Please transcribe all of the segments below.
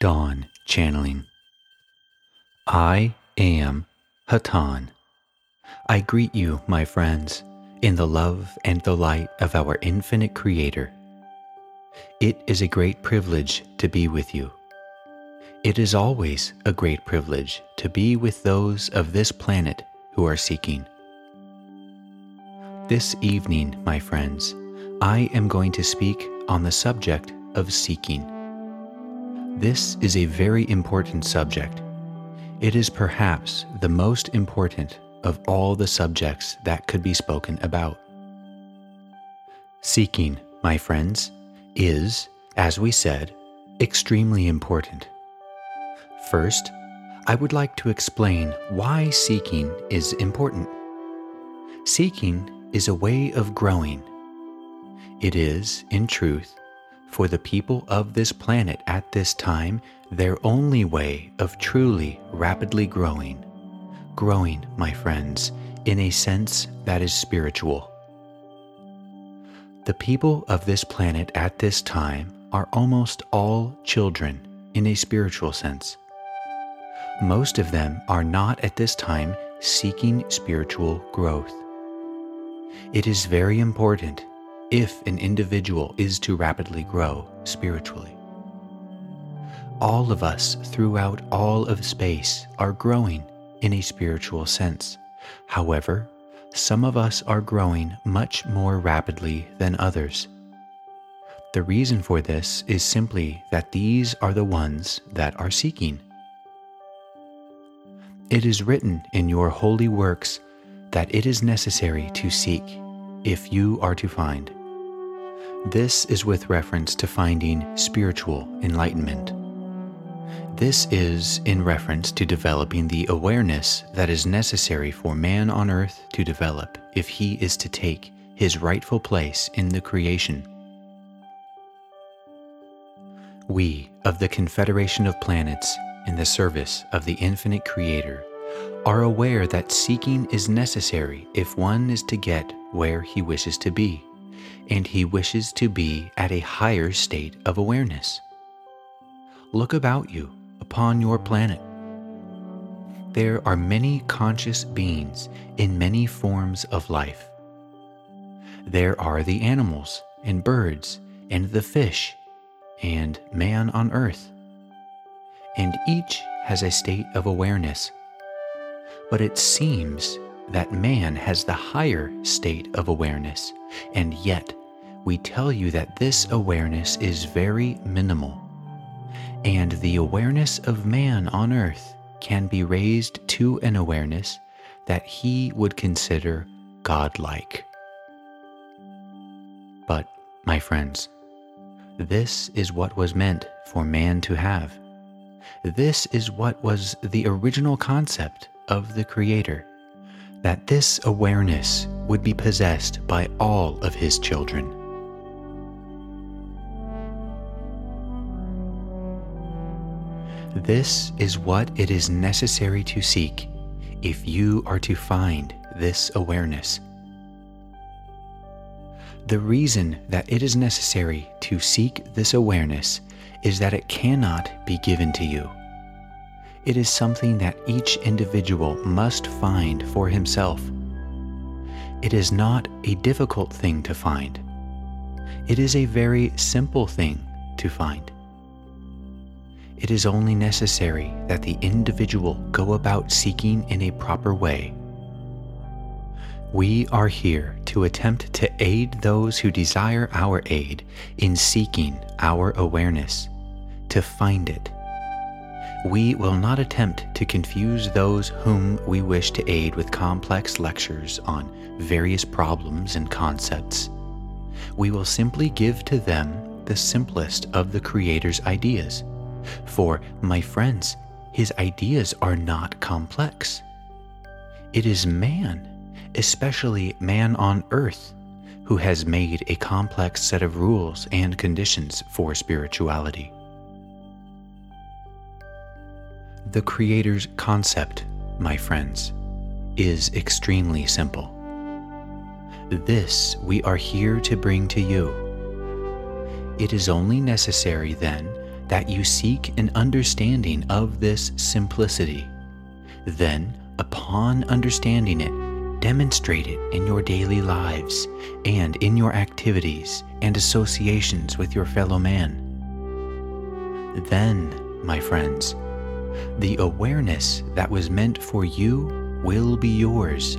Don Channeling. I am Hatonn. I greet you, my friends, in the love and the light of our infinite Creator. It is a great privilege to be with you. It is always a great privilege to be with those of this planet who are seeking. This evening, my friends, I am going to speak on the subject of seeking. This is a very important subject. It is perhaps the most important of all the subjects that could be spoken about. Seeking, my friends, is, as we said, extremely important. First, I would like to explain why seeking is important. Seeking is a way of growing. It is, in truth, for the people of this planet at this time, their only way of truly rapidly growing. Growing, my friends, in a sense that is spiritual. The people of this planet at this time are almost all children in a spiritual sense. Most of them are not at this time seeking spiritual growth. It is very important if an individual is to rapidly grow spiritually. All of us throughout all of space are growing in a spiritual sense. However, some of us are growing much more rapidly than others. The reason for this is simply that these are the ones that are seeking. It is written in your holy works that it is necessary to seek if you are to find. This is with reference to finding spiritual enlightenment. This is in reference to developing the awareness that is necessary for man on earth to develop if he is to take his rightful place in the creation. We of the Confederation of Planets in the service of the infinite Creator are aware that seeking is necessary if one is to get where he wishes to be and he wishes to be at a higher state of awareness. Look about you upon your planet. There are many conscious beings in many forms of life. There are the animals and birds and the fish and man on earth. And each has a state of awareness. But it seems that man has the higher state of awareness, and yet we tell you that this awareness is very minimal. And the awareness of man on earth can be raised to an awareness that he would consider godlike. But, my friends, this is what was meant for man to have. This is what was the original concept of the Creator that this awareness would be possessed by all of his children. This is what it is necessary to seek if you are to find this awareness. The reason that it is necessary to seek this awareness is that it cannot be given to you. It is something that each individual must find for himself. It is not a difficult thing to find. It is a very simple thing to find. It is only necessary that the individual go about seeking in a proper way. We are here to attempt to aid those who desire our aid in seeking our awareness, to find it we will not attempt to confuse those whom we wish to aid with complex lectures on various problems and concepts. We will simply give to them the simplest of the Creator's ideas. For, my friends, his ideas are not complex. It is man, especially man on earth, who has made a complex set of rules and conditions for spirituality. The Creator's concept, my friends, is extremely simple. This we are here to bring to you. It is only necessary then that you seek an understanding of this simplicity. Then, upon understanding it, demonstrate it in your daily lives and in your activities and associations with your fellow man. Then, my friends, the awareness that was meant for you will be yours.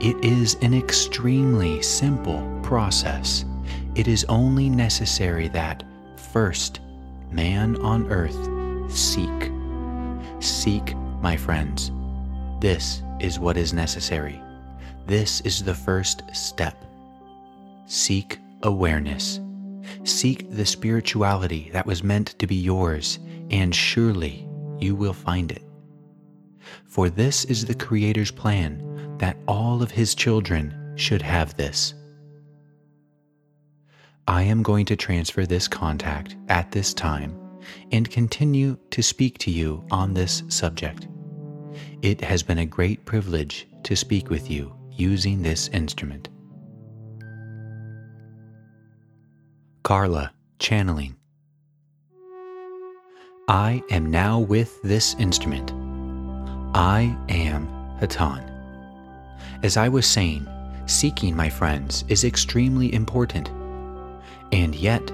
It is an extremely simple process. It is only necessary that, first, man on earth seek. Seek, my friends. This is what is necessary. This is the first step. Seek awareness. Seek the spirituality that was meant to be yours, and surely you will find it. For this is the Creator's plan that all of His children should have this. I am going to transfer this contact at this time and continue to speak to you on this subject. It has been a great privilege to speak with you using this instrument. Carla, channeling. I am now with this instrument. I am Hatonn. As I was saying, seeking my friends is extremely important. And yet,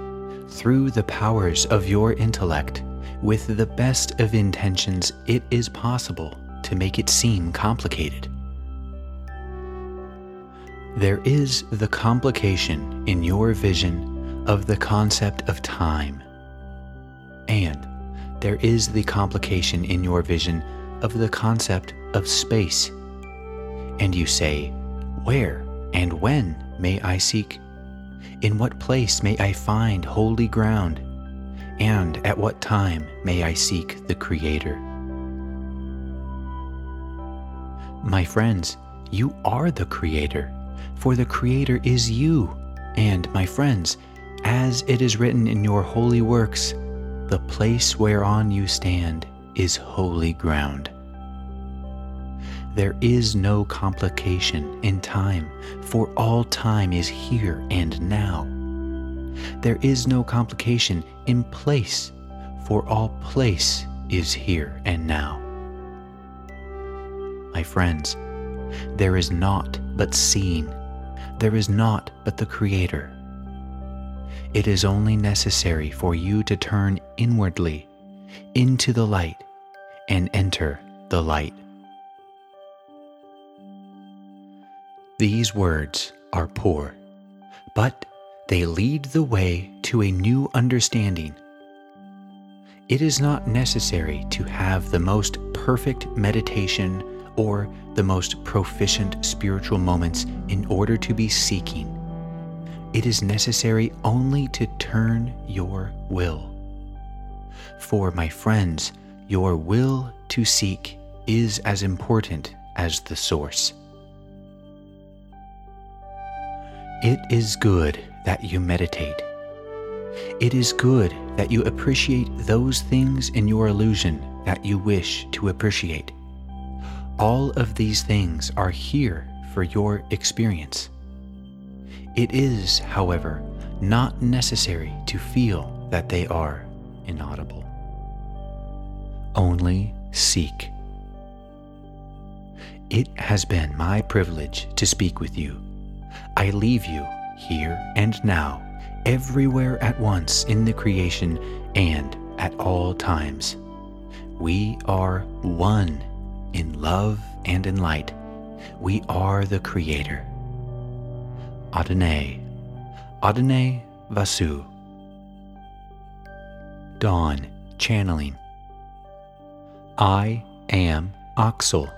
through the powers of your intellect, with the best of intentions, it is possible to make it seem complicated. There is the complication in your vision of the concept of time. And there is the complication in your vision of the concept of space. And you say, Where and when may I seek? In what place may I find holy ground? And at what time may I seek the Creator? My friends, you are the Creator, for the Creator is you. And, my friends, as it is written in your holy works, the place whereon you stand is holy ground. There is no complication in time, for all time is here and now. There is no complication in place, for all place is here and now. My friends, there is naught but seeing, there is naught but the Creator. It is only necessary for you to turn inwardly into the light and enter the light. These words are poor, but they lead the way to a new understanding. It is not necessary to have the most perfect meditation or the most proficient spiritual moments in order to be seeking. It is necessary only to turn your will. For, my friends, your will to seek is as important as the source. It is good that you meditate. It is good that you appreciate those things in your illusion that you wish to appreciate. All of these things are here for your experience. It is, however, not necessary to feel that they are inaudible. Only seek. It has been my privilege to speak with you I leave you here and now, everywhere at once in the creation and at all times. We are one in love and in light. We are the Creator. Adonai, Adonai Vasu. Don, channeling. I am Oxal.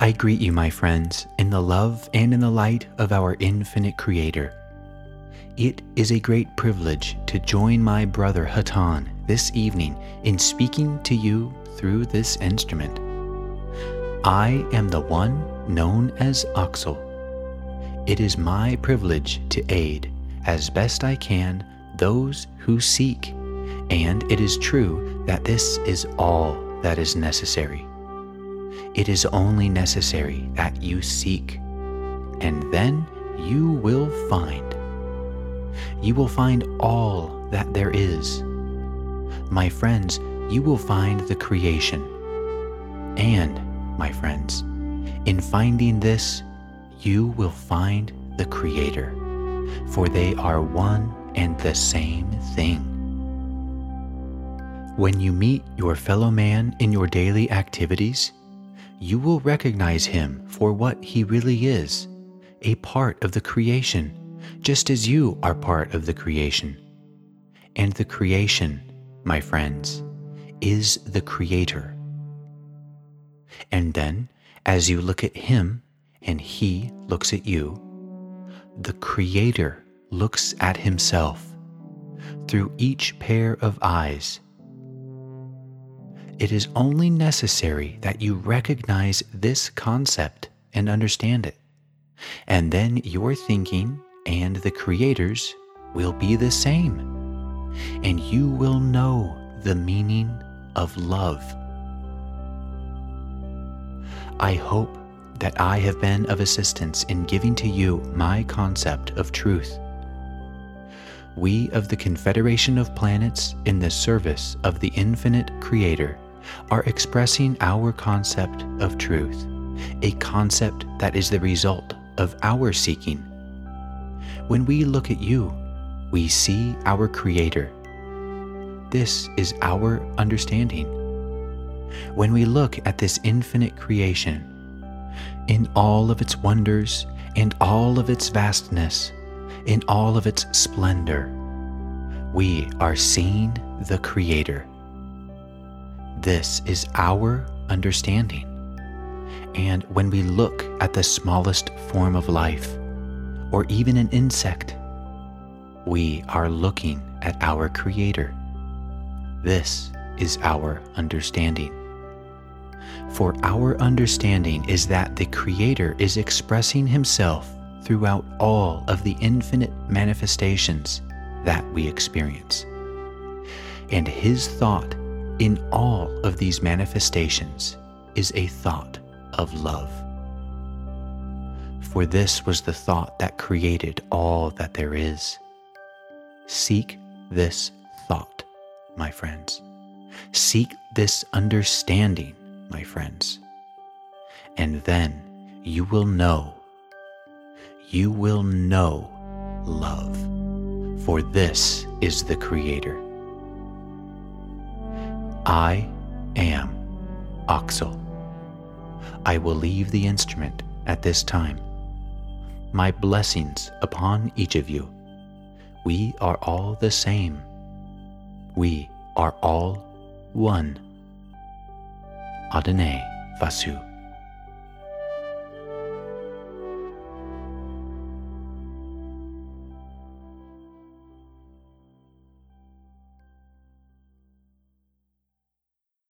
I greet you, my friends, in the love and in the light of our infinite Creator. It is a great privilege to join my brother Hatonn this evening in speaking to you through this instrument. I am the one known as Oxal. It is my privilege to aid, as best I can, those who seek, and it is true that this is all that is necessary. It is only necessary that you seek, and then you will find. You will find all that there is. My friends, you will find the creation. And, my friends, in finding this, you will find the Creator, for they are one and the same thing. When you meet your fellow man in your daily activities, you will recognize him for what he really is a part of the creation, just as you are part of the creation. And the creation, my friends, is the Creator. And then, as you look at Him and He looks at you, the Creator looks at Himself through each pair of eyes. It is only necessary that you recognize this concept and understand it. And then your thinking and the Creator's will be the same. And you will know the meaning of love. I hope that I have been of assistance in giving to you my concept of truth. We of the Confederation of Planets in the service of the infinite Creator are expressing our concept of truth, a concept that is the result of our seeking. When we look at you, we see our Creator. This is our understanding. When we look at this infinite creation, in all of its wonders and all of its vastness, in all of its splendor, we are seeing the Creator. This is our understanding. And when we look at the smallest form of life, or even an insect, we are looking at our Creator. This is our understanding. For our understanding is that the Creator is expressing Himself throughout all of the infinite manifestations that we experience. And His thought in all of these manifestations is a thought of love. For this was the thought that created all that there is. Seek this thought, my friends. Seek this understanding, my friends. And then you will know, you will know love. For this is the Creator. I am Oxal. I will leave the instrument at this time. My blessings upon each of you. We are all the same. We are all one. Adonai Vasu.